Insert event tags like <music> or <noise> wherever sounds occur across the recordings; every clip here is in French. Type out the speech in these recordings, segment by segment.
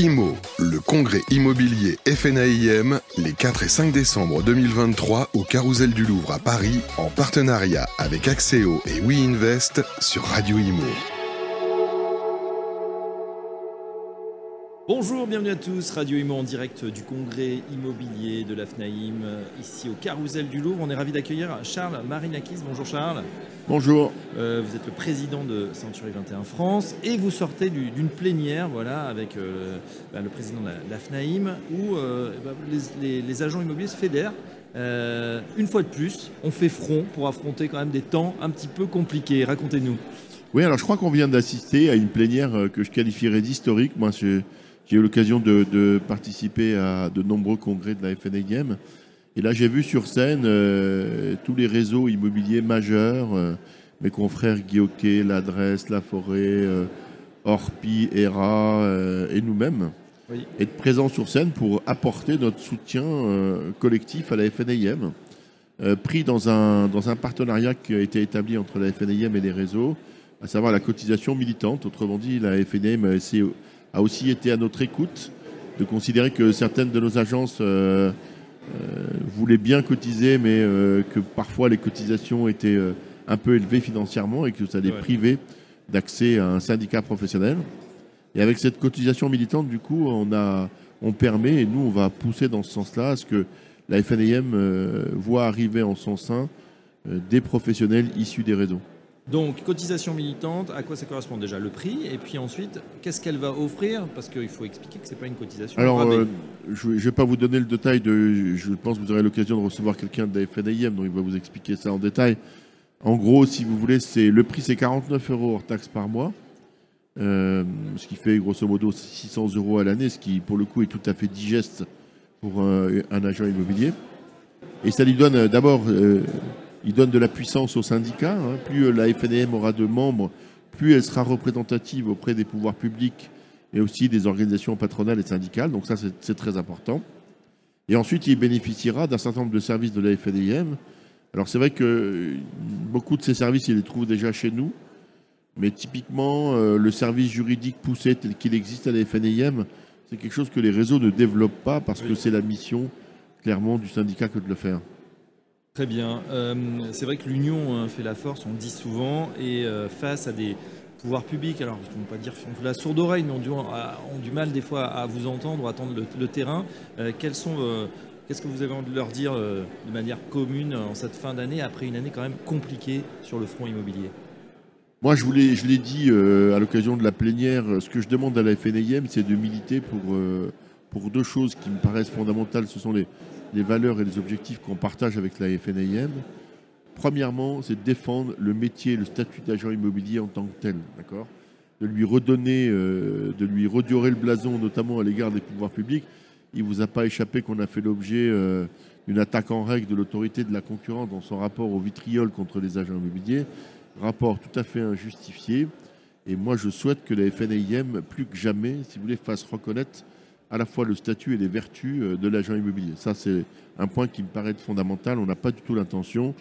IMO, le congrès immobilier FNAIM, les 4 et 5 décembre 2023 au Carousel du Louvre à Paris, en partenariat avec Axéo et WeInvest sur Radio Imo. Bonjour, bienvenue à tous. Radio Imo en direct du congrès immobilier de l'AFNAIM, ici au Carousel du Louvre. On est ravi d'accueillir Charles Marinakis. Bonjour Charles. Bonjour. Euh, vous êtes le président de Century 21 France et vous sortez du- d'une plénière voilà, avec euh, bah, le président de la- de l'AFNAIM où euh, bah, les, les- les agents immobiliers se fédèrent. Une fois de plus, on fait front pour affronter quand même des temps un petit peu compliqués. Racontez-nous. Oui, alors je crois qu'on vient d'assister à une plénière que je qualifierais d'historique. Moi, je- j'ai eu l'occasion de, de participer à de nombreux congrès de la FNAIM. Et là, j'ai vu sur scène euh, tous les réseaux immobiliers majeurs, euh, mes confrères Guilloquet, L'Adresse, La Forêt, euh, Orpi, ERA et nous-mêmes, Oui. être présents sur scène pour apporter notre soutien collectif à la FNAIM, pris dans un, dans un partenariat qui a été établi entre la FNAIM et les réseaux, à savoir la cotisation militante. Autrement dit, la FNAIM a, essayé- a aussi été à notre écoute de considérer que certaines de nos agences euh, euh, voulaient bien cotiser, mais euh, que parfois les cotisations étaient un peu élevées financièrement et que ça les privait d'accès à un syndicat professionnel. Et avec cette cotisation militante, du coup, on, a, on permet, et nous, on va pousser dans ce sens-là, à ce que la FNAM euh, voit arriver en son sein des professionnels issus des réseaux. Donc, cotisation militante, à quoi ça correspond déjà? Le prix, et puis ensuite, qu'est-ce qu'elle va offrir? Parce qu'il faut expliquer que ce n'est pas une cotisation. Alors, euh, je ne vais pas vous donner le détail de. Je pense que vous aurez l'occasion de recevoir quelqu'un de la FNAIM, donc il va vous expliquer ça en détail. En gros, si vous voulez, c'est le prix c'est 49 euros hors taxe par mois, euh, ce qui fait grosso modo 600 euros à l'année, ce qui pour le coup est tout à fait digeste pour un, un agent immobilier. Et ça lui donne euh, d'abord, euh, il donne de la puissance au syndicat. hein. Plus euh, la FNAM aura de membres, plus elle sera représentative auprès des pouvoirs publics et aussi des organisations patronales et syndicales. Donc ça, c'est très important. Et ensuite, il bénéficiera d'un certain nombre de services de la FNIM. Alors c'est vrai que euh, beaucoup de ces services, il les trouve déjà chez nous. Mais typiquement, euh, le service juridique poussé tel qu'il existe à la FNIM, c'est quelque chose que les réseaux ne développent pas parce que c'est la mission clairement du syndicat que de le faire. Très bien. Euh, c'est vrai que l'union hein, fait la force, on le dit souvent, et euh, face à des pouvoirs publics, alors je ne pas dire la sourde oreille, mais ont du, du mal des fois à vous entendre, à attendre le, terrain. Euh, sont, qu'est-ce que vous avez envie de leur dire de manière commune en cette fin d'année, après une année quand même compliquée sur le front immobilier? Moi, je, voulais, je l'ai dit à l'occasion de la plénière, ce que je demande à la FNIM, c'est de militer pour, pour deux choses qui me paraissent fondamentales. Ce sont les, les valeurs et les objectifs qu'on partage avec la FNIM. Premièrement, c'est de défendre le métier, le statut d'agent immobilier en tant que tel, De lui redonner, euh, de lui redorer le blason, notamment à l'égard des pouvoirs publics. Il ne vous a pas échappé qu'on a fait l'objet euh, d'une attaque en règle de l'autorité de la concurrence dans son rapport au vitriol contre les agents immobiliers rapport tout à fait injustifié. Et moi, je souhaite que la FNIM, plus que jamais, si vous voulez, fasse reconnaître à la fois le statut et les vertus euh, de l'agent immobilier. Ça, c'est un point qui me paraît fondamental. On n'a pas du tout l'intention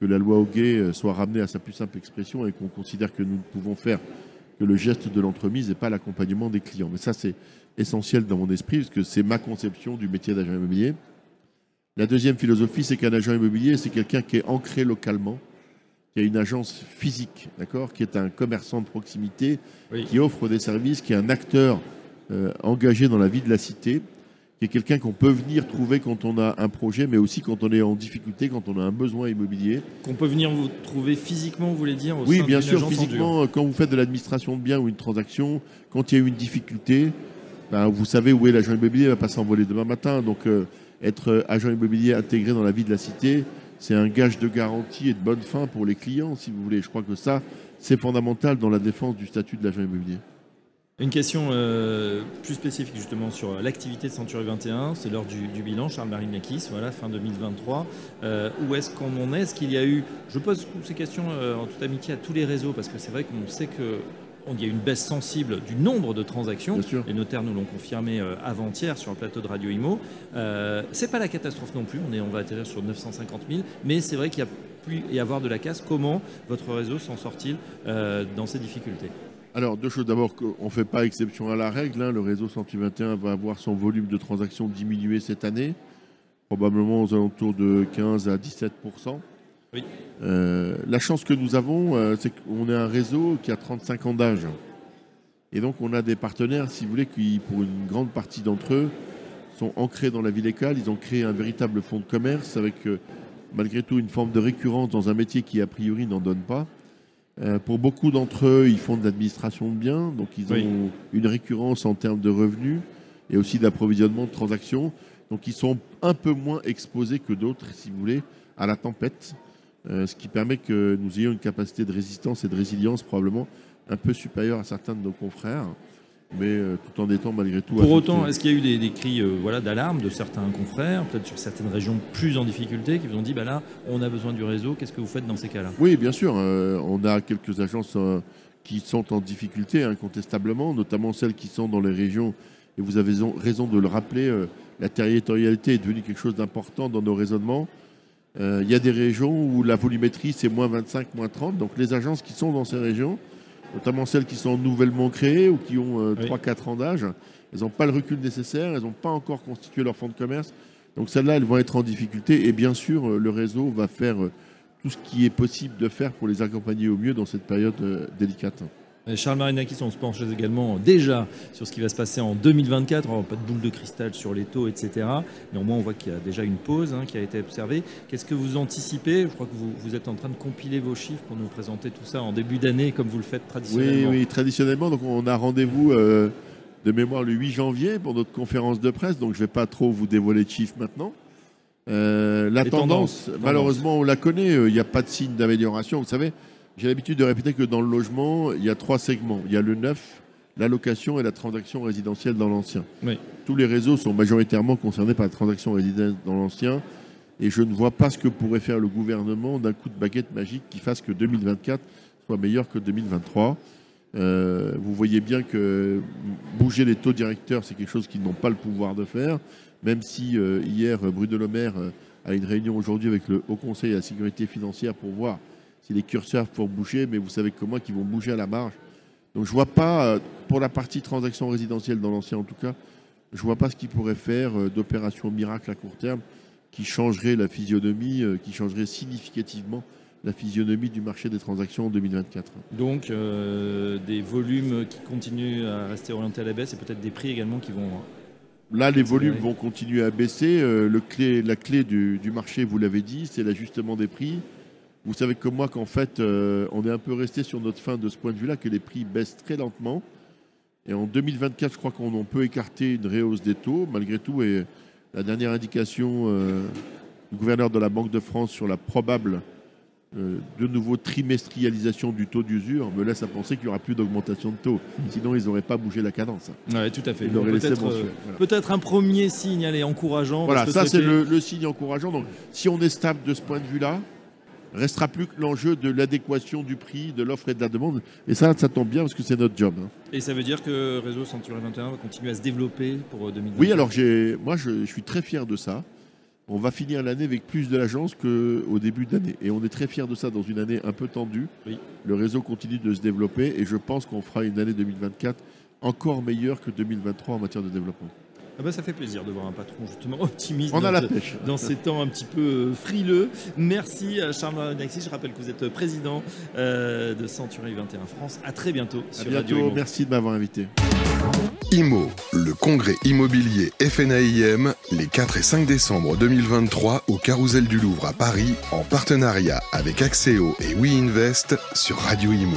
que la loi Hoguet euh, soit ramenée à sa plus simple expression et qu'on considère que nous ne pouvons faire que le geste de l'entremise et pas l'accompagnement des clients. Mais ça, c'est essentiel dans mon esprit, parce que c'est ma conception du métier d'agent immobilier. La deuxième philosophie, c'est qu'un agent immobilier, c'est quelqu'un qui est ancré localement, qui a une agence physique, d'accord, qui est un commerçant de proximité, Oui. qui offre des services, qui est un acteur engagé dans la vie de la cité, qui est quelqu'un qu'on peut venir trouver quand on a un projet, mais aussi quand on est en difficulté, quand on a un besoin immobilier. Qu'on peut venir vous trouver physiquement, vous voulez dire au Oui, sein bien sûr, physiquement, euh, quand vous faites de l'administration de biens ou une transaction, quand il y a eu une difficulté, ben, vous savez où est l'agent immobilier, il ne va pas s'envoler demain matin. Donc, euh, être euh, agent immobilier intégré dans la vie de la cité, c'est un gage de garantie et de bonne fin pour les clients, si vous voulez. Je crois que ça, c'est fondamental dans la défense du statut de l'agent immobilier. Une question euh, plus spécifique justement sur l'activité de Century 21, c'est l'heure du, du bilan, Charles Marinakis, voilà, fin 2023. Euh, où est-ce qu'on en est? Est-ce qu'il y a eu, je pose ces questions euh, en toute amitié à tous les réseaux, parce que c'est vrai qu'on sait que il y a eu une baisse sensible du nombre de transactions. Bien sûr. Les notaires nous l'ont confirmé avant-hier sur le plateau de Radio Imo. Euh, c'est pas la catastrophe non plus, on, est, on va atterrir sur 950 000, mais c'est vrai qu'il y a pu y avoir de la casse. Comment votre réseau s'en sort-il euh, dans ces difficultés? Alors, deux choses. D'abord, on ne fait pas exception à la règle. Hein. Le réseau 121 va avoir son volume de transactions diminué cette année, probablement aux alentours de 15 à 17 Oui. Euh, la chance que nous avons, euh, c'est qu'on est un réseau qui a 35 ans d'âge. Et donc, on a des partenaires, si vous voulez, qui, pour une grande partie d'entre eux, sont ancrés dans la vie locale. Ils ont créé un véritable fonds de commerce avec, euh, malgré tout, une forme de récurrence dans un métier qui, a priori, n'en donne pas. Euh, pour beaucoup d'entre eux, ils font de l'administration de biens, donc ils ont une récurrence en termes de revenus et aussi d'approvisionnement de transactions. Donc ils sont un peu moins exposés que d'autres, si vous voulez, à la tempête, euh, ce qui permet que nous ayons une capacité de résistance et de résilience probablement un peu supérieure à certains de nos confrères mais euh, tout en étant malgré tout. Pour autant, est-ce qu'il y a eu des, cris euh, voilà, d'alarme de certains confrères, peut-être sur certaines régions plus en difficulté, qui vous ont dit bah là, on a besoin du réseau, qu'est-ce que vous faites dans ces cas-là? Oui, bien sûr. Euh, on a quelques agences qui sont en difficulté, incontestablement, notamment celles qui sont dans les régions, et vous avez raison de le rappeler, la territorialité est devenue quelque chose d'important dans nos raisonnements. Il y a des régions où la volumétrie c'est moins 25, moins 30, donc les agences qui sont dans ces régions notamment celles qui sont nouvellement créées ou qui ont 3-4 euh, ans d'âge. Elles n'ont pas le recul nécessaire, elles n'ont pas encore constitué leur fonds de commerce. Donc celles-là, elles vont être en difficulté. Et bien sûr, euh, le réseau va faire euh, tout ce qui est possible de faire pour les accompagner au mieux dans cette période délicate. Charles Marinakis, on se penche également déjà sur ce qui va se passer en 2024. On pas de boule de cristal sur les taux, etc. Néanmoins, on voit qu'il y a déjà une pause hein, qui a été observée. Qu'est-ce que vous anticipez? Je crois que vous, vous, êtes en train de compiler vos chiffres pour nous présenter tout ça en début d'année, comme vous le faites traditionnellement. Oui, oui traditionnellement. Donc, on a rendez-vous euh, de mémoire le 8 janvier pour notre conférence de presse. Donc, je ne vais pas trop vous dévoiler de chiffres maintenant. Euh, la tendance, malheureusement, on la connaît. Euh, il n'y a pas de signe d'amélioration. Vous savez, j'ai l'habitude de répéter que dans le logement, il y a trois segments. Il y a le neuf, la location et la transaction résidentielle dans l'ancien. Tous les réseaux sont majoritairement concernés par la transaction résidentielle dans l'ancien. Et je ne vois pas ce que pourrait faire le gouvernement d'un coup de baguette magique qui fasse que 2024 soit meilleur que 2023. Euh, vous voyez bien que bouger les taux directeurs, c'est quelque chose qu'ils n'ont pas le pouvoir de faire, même si euh, hier, Bruno Le Maire euh, a une réunion aujourd'hui avec le Haut Conseil à la sécurité financière pour voir si les curseurs pour bouger, mais vous savez comment qu'ils vont bouger à la marge. Donc je vois pas, euh, pour la partie transaction résidentielle dans l'ancien en tout cas, je vois pas ce qu'ils pourraient faire euh, d'opération miracle à court terme qui changerait la physionomie, euh, qui changerait significativement la physionomie du marché des transactions en 2024. Donc des volumes qui continuent à rester orientés à la baisse et peut-être des prix également qui vont... Là, les volumes vont continuer à baisser. le clé, la clé du, du marché, vous l'avez dit, c'est l'ajustement des prix. Vous savez comme moi qu'en fait, euh, on est un peu resté sur notre fin de ce point de vue-là, que les prix baissent très lentement. Et en 2024, je crois qu'on peut écarter une réhausse des taux, malgré tout. Et la dernière indication euh, du gouverneur de la Banque de France sur la probable euh, de nouveau trimestrialisation du taux d'usure me laisse à penser qu'il n'y aura plus d'augmentation de taux. Sinon, ils n'auraient pas bougé la cadence. Oui, tout à fait. Peut-être un premier signe allez, encourageant. Voilà, ça c'est le, le, signe encourageant. Donc, si on est stable de ce point de vue-là, restera plus que l'enjeu de l'adéquation du prix, de l'offre et de la demande. Et ça, ça tombe bien parce que c'est notre job. Hein. Et ça veut dire que Réseau Century 21 va continuer à se développer pour 2020 Oui, alors moi, je, suis très fier de ça. On va finir l'année avec plus de l'agence qu'au début de l'année. Et on est très fier de ça dans une année un peu tendue. Le réseau continue de se développer et je pense qu'on fera une année 2024 encore meilleure que 2023 en matière de développement. Ah bah ça fait plaisir de voir un patron justement <laughs> optimiste On dans, a la pêche. dans ces temps un petit peu euh, frileux. Merci à Charles Naxi. Je rappelle que vous êtes président euh, de Century 21 France. À très bientôt sur bientôt. Merci de m'avoir invité. IMO, le congrès immobilier FNAIM, les 4 et 5 décembre 2023 au Carousel du Louvre à Paris, en partenariat avec Axéo et WeInvest sur Radio Imo.